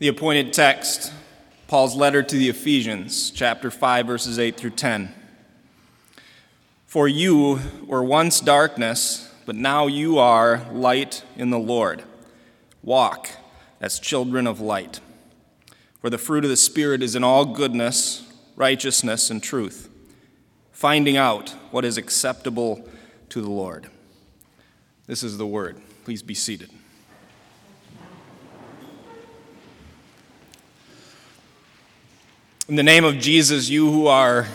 The appointed text, Paul's letter to the Ephesians, chapter 5, verses 8 through 10. For you were once darkness, but now you are light in the Lord. Walk as children of light. For the fruit of the Spirit is in all goodness, righteousness, and truth, finding out what is acceptable to the Lord. This is the word. Please be seated. In the name of Jesus, you who are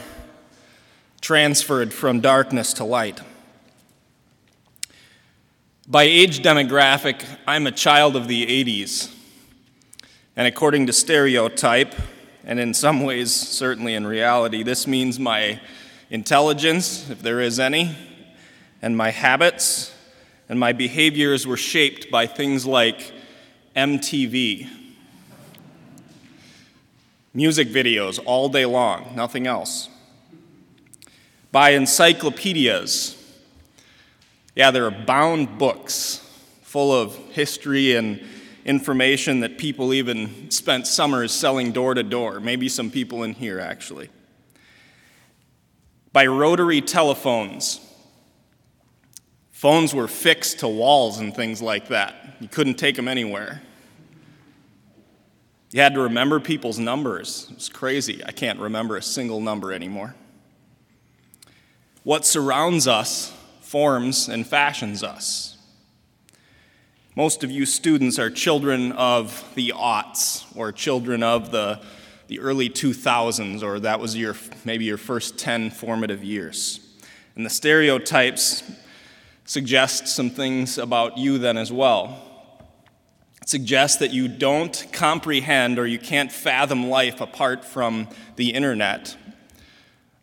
transferred from darkness to light. By age demographic, I'm a child of the 80s. And according to stereotype, and in some ways, certainly in reality, this means my intelligence, if there is any, and my habits and my behaviors were shaped by things like MTV music videos all day long, nothing else. By encyclopedias. Yeah, there are bound books full of history and information that people even spent summers selling door to door, maybe some people in here actually. By rotary telephones. Phones were fixed to walls and things like that. You couldn't take them anywhere. You had to remember people's numbers. It's crazy. I can't remember a single number anymore. What surrounds us forms and fashions us. Most of you students are children of the aughts or children of the, the early 2000s, or that was your, maybe your first 10 formative years. And the stereotypes suggest some things about you then as well suggests that you don't comprehend or you can't fathom life apart from the internet.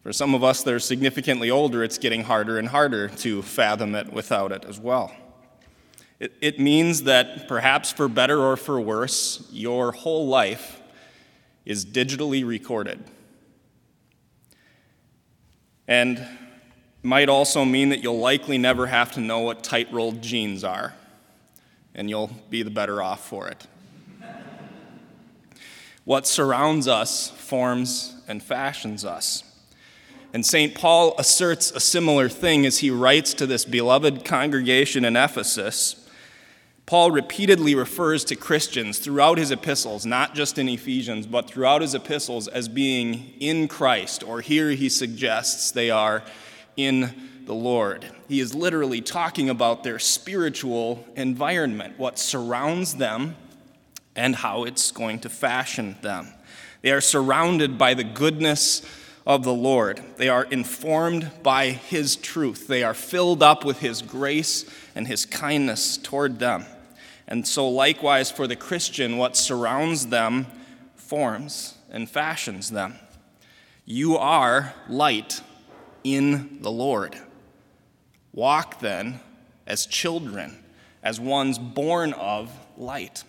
For some of us that are significantly older, it's getting harder and harder to fathom it without it as well. It, it means that perhaps for better or for worse, your whole life is digitally recorded. And might also mean that you'll likely never have to know what tight rolled jeans are and you'll be the better off for it. what surrounds us forms and fashions us. And St. Paul asserts a similar thing as he writes to this beloved congregation in Ephesus. Paul repeatedly refers to Christians throughout his epistles, not just in Ephesians, but throughout his epistles, as being in Christ, or here he suggests they are in the Lord. He is literally talking about their spiritual environment, what surrounds them, and how it's going to fashion them. They are surrounded by the goodness of the Lord. They are informed by His truth. They are filled up with His grace and His kindness toward them. And so, likewise, for the Christian, what surrounds them forms and fashions them. You are light in the Lord. Walk then as children, as ones born of light.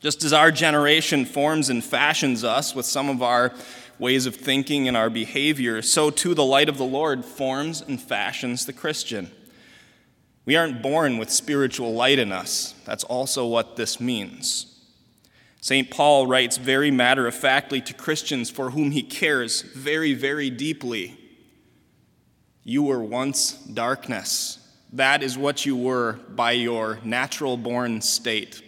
Just as our generation forms and fashions us with some of our ways of thinking and our behavior, so too the light of the Lord forms and fashions the Christian. We aren't born with spiritual light in us. That's also what this means. St. Paul writes very matter of factly to Christians for whom he cares very, very deeply you were once darkness. That is what you were by your natural born state.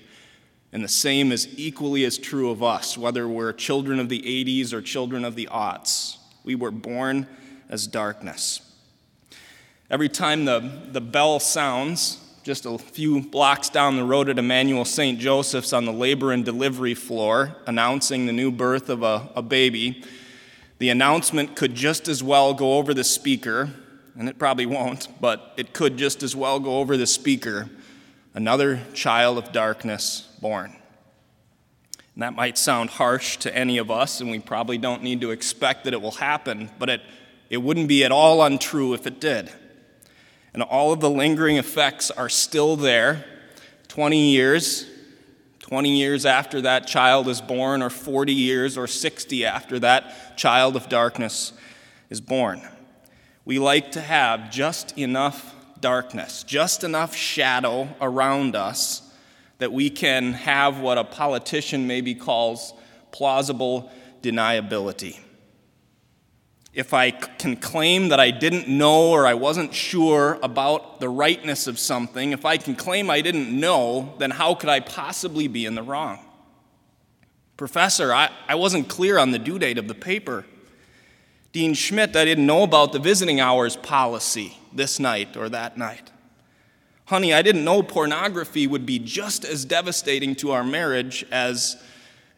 And the same is equally as true of us, whether we're children of the 80s or children of the aughts. We were born as darkness. Every time the, the bell sounds, just a few blocks down the road at Immanuel St. Joseph's on the labor and delivery floor, announcing the new birth of a, a baby, the announcement could just as well go over the speaker and it probably won't, but it could just as well go over the speaker another child of darkness born. And that might sound harsh to any of us, and we probably don't need to expect that it will happen, but it, it wouldn't be at all untrue if it did. And all of the lingering effects are still there 20 years, 20 years after that child is born, or 40 years, or 60 after that child of darkness is born we like to have just enough darkness, just enough shadow around us that we can have what a politician maybe calls plausible deniability. If I can claim that I didn't know or I wasn't sure about the rightness of something, if I can claim I didn't know, then how could I possibly be in the wrong? Professor, I, I wasn't clear on the due date of the paper. Dean Schmidt, I didn't know about the visiting hours policy this night or that night. Honey, I didn't know pornography would be just as devastating to our marriage as,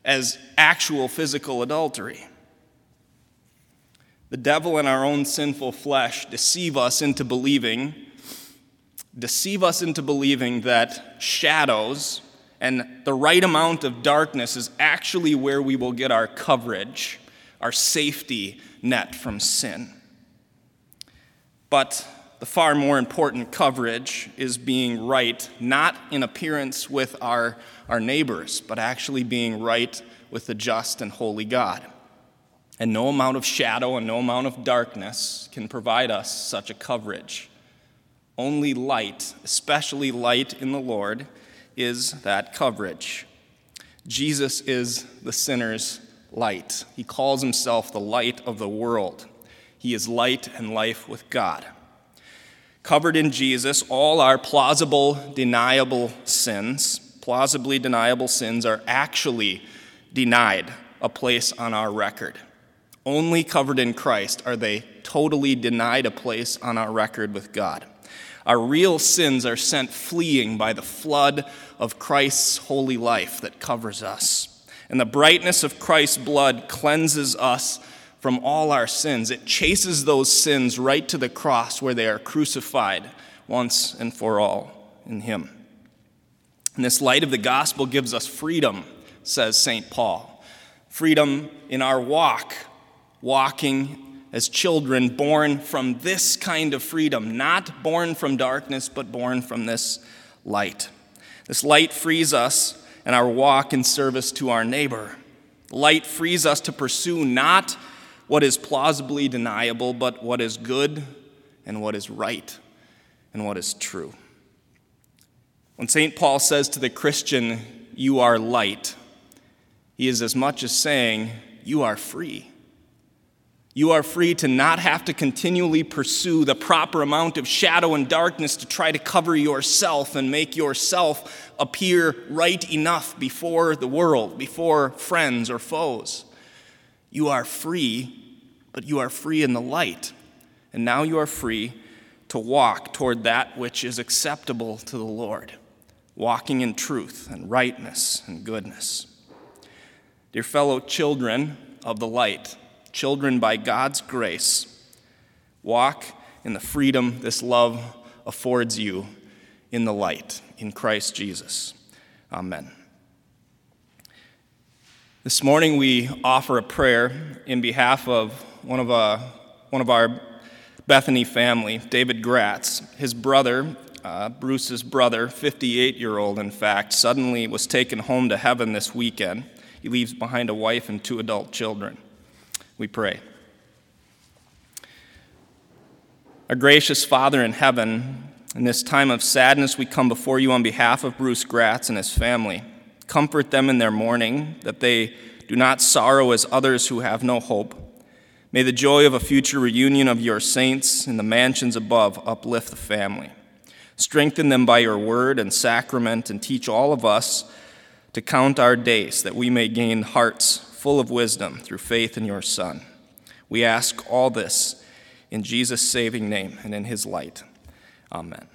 as actual physical adultery. The devil and our own sinful flesh deceive us into believing, deceive us into believing that shadows and the right amount of darkness is actually where we will get our coverage, our safety net from sin. But the far more important coverage is being right, not in appearance with our, our neighbors, but actually being right with the just and holy God. And no amount of shadow and no amount of darkness can provide us such a coverage. Only light, especially light in the Lord, is that coverage. Jesus is the sinner's light. He calls himself the light of the world. He is light and life with God. Covered in Jesus, all our plausible, deniable sins, plausibly deniable sins, are actually denied a place on our record. Only covered in Christ are they totally denied a place on our record with God. Our real sins are sent fleeing by the flood of Christ's holy life that covers us. And the brightness of Christ's blood cleanses us from all our sins. It chases those sins right to the cross where they are crucified once and for all in Him. And this light of the gospel gives us freedom, says St. Paul. Freedom in our walk, walking as children born from this kind of freedom, not born from darkness, but born from this light. This light frees us in our walk in service to our neighbor. Light frees us to pursue not what is plausibly deniable, but what is good and what is right and what is true. When St. Paul says to the Christian, You are light, he is as much as saying, You are free. You are free to not have to continually pursue the proper amount of shadow and darkness to try to cover yourself and make yourself appear right enough before the world, before friends or foes. You are free but you are free in the light. And now you are free to walk toward that which is acceptable to the Lord, walking in truth and rightness and goodness. Dear fellow children of the light, children by God's grace, walk in the freedom this love affords you in the light, in Christ Jesus. Amen. This morning we offer a prayer in behalf of one of, uh, one of our Bethany family, David Gratz. His brother, uh, Bruce's brother, 58 year old, in fact, suddenly was taken home to heaven this weekend. He leaves behind a wife and two adult children. We pray. Our gracious Father in heaven, in this time of sadness, we come before you on behalf of Bruce Gratz and his family. Comfort them in their mourning, that they do not sorrow as others who have no hope. May the joy of a future reunion of your saints in the mansions above uplift the family. Strengthen them by your word and sacrament, and teach all of us to count our days that we may gain hearts full of wisdom through faith in your Son. We ask all this in Jesus' saving name and in his light. Amen.